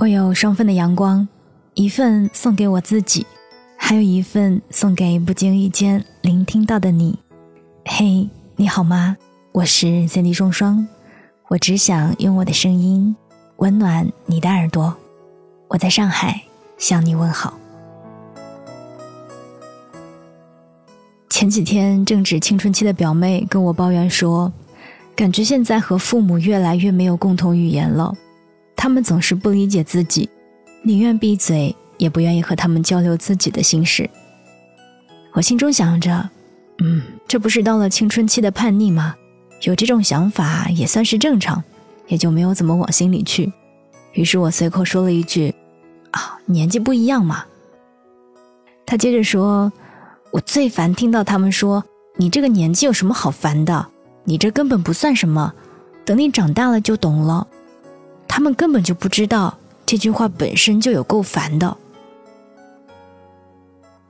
我有双份的阳光，一份送给我自己，还有一份送给不经意间聆听到的你。嘿，你好吗？我是三 D 双双，我只想用我的声音温暖你的耳朵。我在上海向你问好。前几天正值青春期的表妹跟我抱怨说，感觉现在和父母越来越没有共同语言了。他们总是不理解自己，宁愿闭嘴，也不愿意和他们交流自己的心事。我心中想着，嗯，这不是到了青春期的叛逆吗？有这种想法也算是正常，也就没有怎么往心里去。于是我随口说了一句：“啊，年纪不一样嘛。”他接着说：“我最烦听到他们说你这个年纪有什么好烦的？你这根本不算什么，等你长大了就懂了。”他们根本就不知道这句话本身就有够烦的。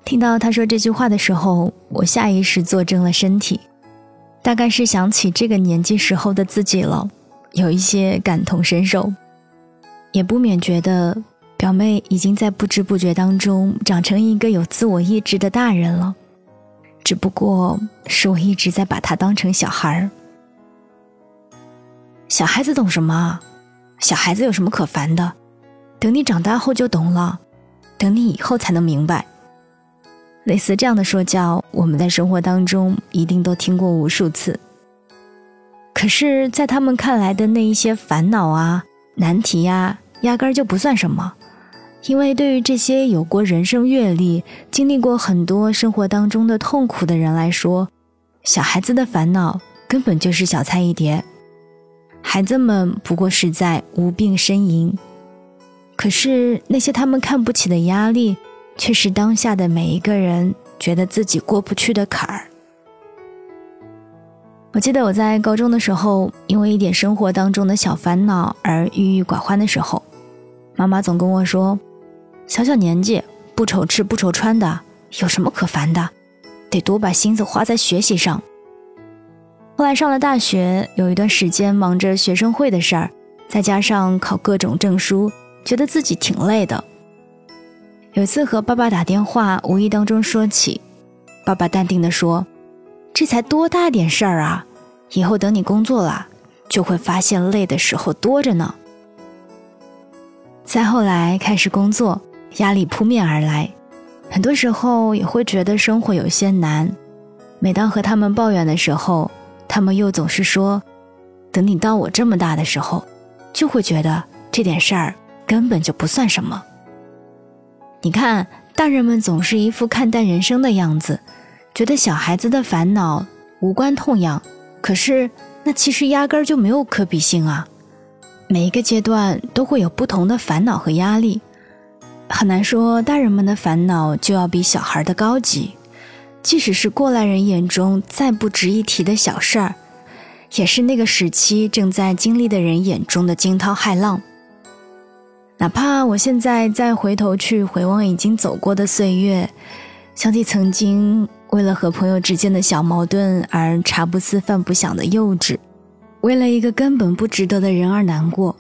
听到他说这句话的时候，我下意识坐正了身体，大概是想起这个年纪时候的自己了，有一些感同身受，也不免觉得表妹已经在不知不觉当中长成一个有自我意志的大人了，只不过是我一直在把她当成小孩儿。小孩子懂什么？小孩子有什么可烦的？等你长大后就懂了，等你以后才能明白。类似这样的说教，我们在生活当中一定都听过无数次。可是，在他们看来的那一些烦恼啊、难题呀，压根儿就不算什么，因为对于这些有过人生阅历、经历过很多生活当中的痛苦的人来说，小孩子的烦恼根本就是小菜一碟。孩子们不过是在无病呻吟，可是那些他们看不起的压力，却是当下的每一个人觉得自己过不去的坎儿。我记得我在高中的时候，因为一点生活当中的小烦恼而郁郁寡欢的时候，妈妈总跟我说：“小小年纪不愁吃不愁穿的，有什么可烦的？得多把心思花在学习上。”后来上了大学，有一段时间忙着学生会的事儿，再加上考各种证书，觉得自己挺累的。有次和爸爸打电话，无意当中说起，爸爸淡定地说：“这才多大点事儿啊！以后等你工作了，就会发现累的时候多着呢。”再后来开始工作，压力扑面而来，很多时候也会觉得生活有些难。每当和他们抱怨的时候，他们又总是说：“等你到我这么大的时候，就会觉得这点事儿根本就不算什么。”你看，大人们总是一副看淡人生的样子，觉得小孩子的烦恼无关痛痒。可是，那其实压根儿就没有可比性啊！每一个阶段都会有不同的烦恼和压力，很难说大人们的烦恼就要比小孩的高级。即使是过来人眼中再不值一提的小事儿，也是那个时期正在经历的人眼中的惊涛骇浪。哪怕我现在再回头去回望已经走过的岁月，想起曾经为了和朋友之间的小矛盾而茶不思饭不想的幼稚，为了一个根本不值得的人而难过，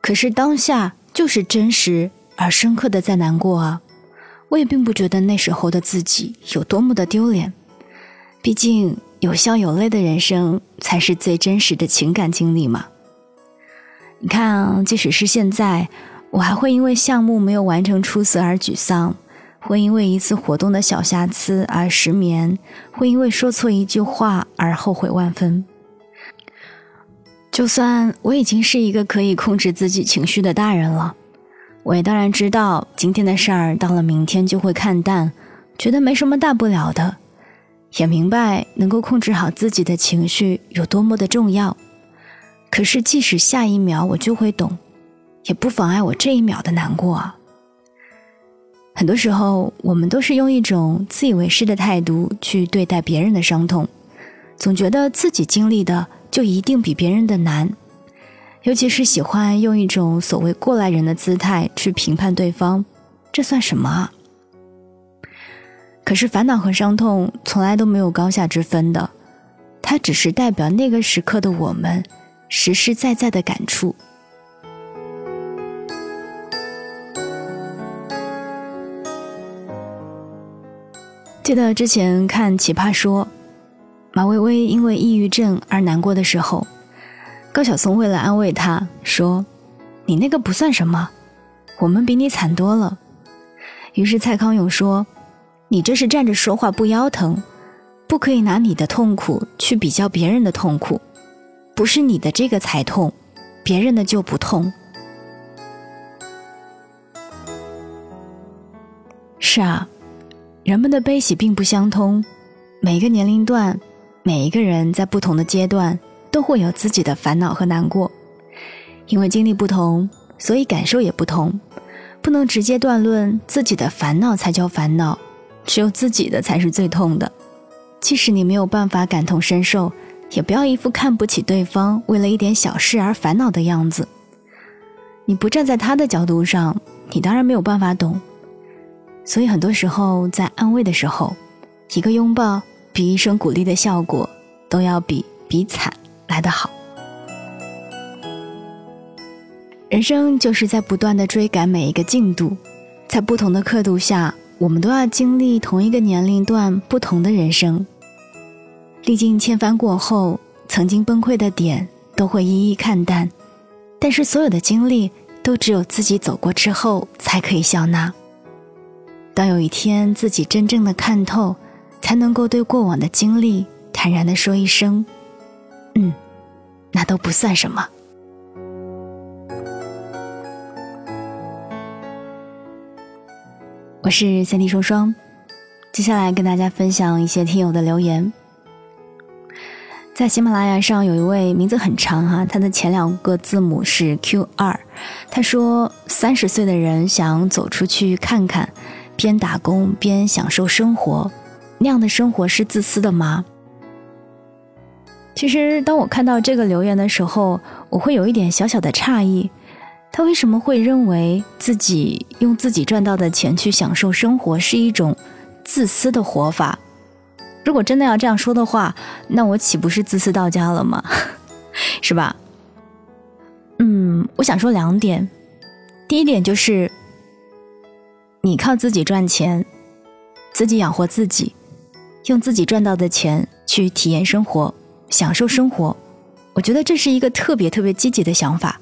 可是当下就是真实而深刻的在难过啊。我也并不觉得那时候的自己有多么的丢脸，毕竟有笑有泪的人生才是最真实的情感经历嘛。你看，即使是现在，我还会因为项目没有完成出色而沮丧，会因为一次活动的小瑕疵而失眠，会因为说错一句话而后悔万分。就算我已经是一个可以控制自己情绪的大人了。我也当然知道，今天的事儿到了明天就会看淡，觉得没什么大不了的，也明白能够控制好自己的情绪有多么的重要。可是，即使下一秒我就会懂，也不妨碍我这一秒的难过啊。很多时候，我们都是用一种自以为是的态度去对待别人的伤痛，总觉得自己经历的就一定比别人的难。尤其是喜欢用一种所谓过来人的姿态去评判对方这算什么啊？可是烦恼和伤痛从来都没有高下之分的它只是代表那个时刻的我们实实在在的感触。记得之前看奇葩说马薇薇因为抑郁症而难过的时候高晓松为了安慰他说：“你那个不算什么，我们比你惨多了。”于是蔡康永说：“你这是站着说话不腰疼，不可以拿你的痛苦去比较别人的痛苦，不是你的这个才痛，别人的就不痛。”是啊。人们的悲喜并不相通，每个年龄段，每一个人在不同的阶段都会有自己的烦恼和难过。因为经历不同，所以感受也不同。不能直接断论自己的烦恼才叫烦恼，只有自己的才是最痛的。即使你没有办法感同身受，也不要一副看不起对方，为了一点小事而烦恼的样子。你不站在他的角度上，你当然没有办法懂。所以很多时候，在安慰的时候，一个拥抱比一声鼓励的效果都要比比惨来得好。人生就是在不断的追赶每一个进度，在不同的刻度下，我们都要经历同一个年龄段不同的人生。历经千帆过后，曾经崩溃的点都会一一看淡，但是所有的经历都只有自己走过之后才可以笑纳。当有一天自己真正的看透，才能够对过往的经历坦然的说一声：“嗯，那都不算什么。”我是三弟双双，接下来跟大家分享一些听友的留言。在喜马拉雅上有一位名字很长哈，他的前两个字母是 Q 二，他说：“三十岁的人想走出去看看。”边打工边享受生活，那样的生活是自私的吗？其实，当我看到这个留言的时候，我会有一点小小的诧异，他为什么会认为自己用自己赚到的钱去享受生活是一种自私的活法？如果真的要这样说的话，那我岂不是自私到家了吗？是吧？嗯，我想说两点，第一点就是。你靠自己赚钱，自己养活自己，用自己赚到的钱去体验生活、享受生活，我觉得这是一个特别特别积极的想法。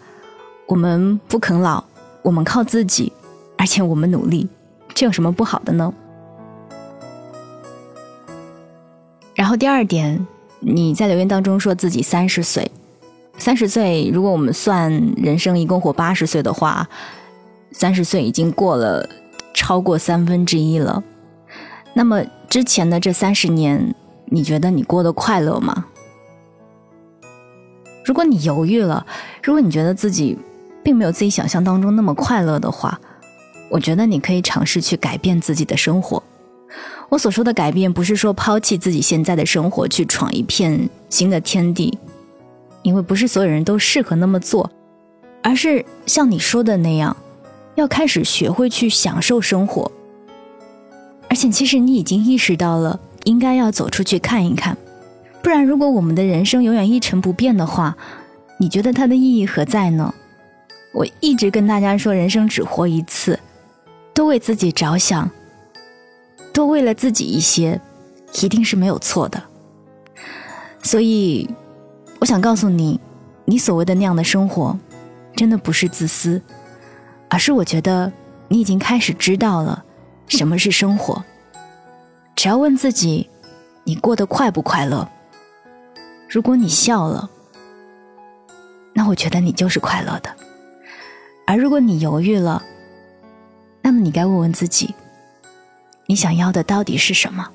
我们不啃老，我们靠自己，而且我们努力，这有什么不好的呢？然后第二点，你在留言当中说自己三十岁，三十岁，如果我们算人生一共活八十岁的话，三十岁已经过了。超过三分之一了，那么之前的这三十年，你觉得你过得快乐吗？如果你犹豫了，如果你觉得自己并没有自己想象当中那么快乐的话，我觉得你可以尝试去改变自己的生活。我所说的改变，不是说抛弃自己现在的生活去闯一片新的天地，因为不是所有人都适合那么做，而是像你说的那样。要开始学会去享受生活，而且其实你已经意识到了，应该要走出去看一看，不然如果我们的人生永远一成不变的话，你觉得它的意义何在呢？我一直跟大家说，人生只活一次，多为自己着想，多为了自己一些，一定是没有错的。所以，我想告诉你，你所谓的那样的生活，真的不是自私。而是我觉得你已经开始知道了什么是生活。只要问自己，你过得快不快乐？如果你笑了，那我觉得你就是快乐的。而如果你犹豫了，那么你该问问自己，你想要的到底是什么？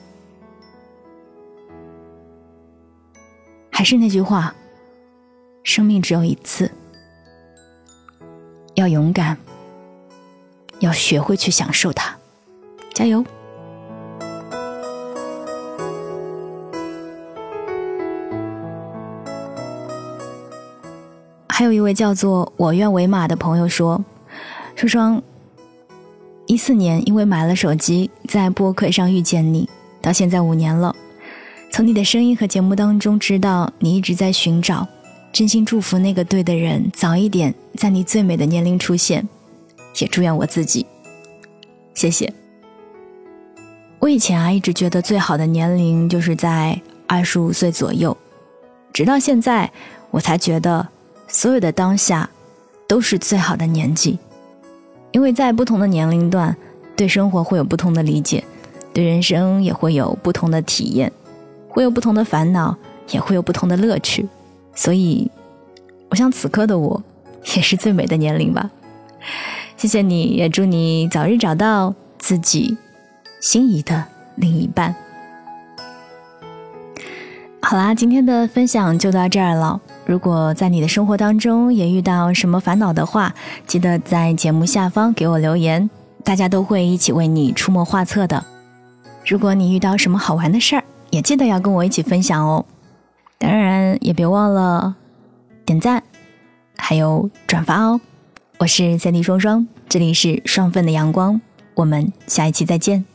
还是那句话，生命只有一次，要勇敢。要学会去享受它，加油！还有一位叫做“我愿为马”的朋友说：“双双，一四年因为买了手机，在播客上遇见你，到现在五年了。从你的声音和节目当中知道你一直在寻找，真心祝福那个对的人早一点在你最美的年龄出现。”也祝愿我自己，谢谢。我以前啊一直觉得最好的年龄就是在二十五岁左右，直到现在我才觉得所有的当下都是最好的年纪，因为在不同的年龄段，对生活会有不同的理解，对人生也会有不同的体验，会有不同的烦恼，也会有不同的乐趣，所以，我想此刻的我也是最美的年龄吧。谢谢你，也祝你早日找到自己。心仪的另一半。好啦，今天的分享就到这儿了。如果在你的生活当中也遇到什么烦恼的话，记得在节目下方给我留言，大家都会一起为你出谋划策的。如果你遇到什么好玩的事儿，也记得要跟我一起分享哦。当然，也别忘了点赞，还有转发哦。我是三 D 双双，这里是双份的阳光，我们下一期再见。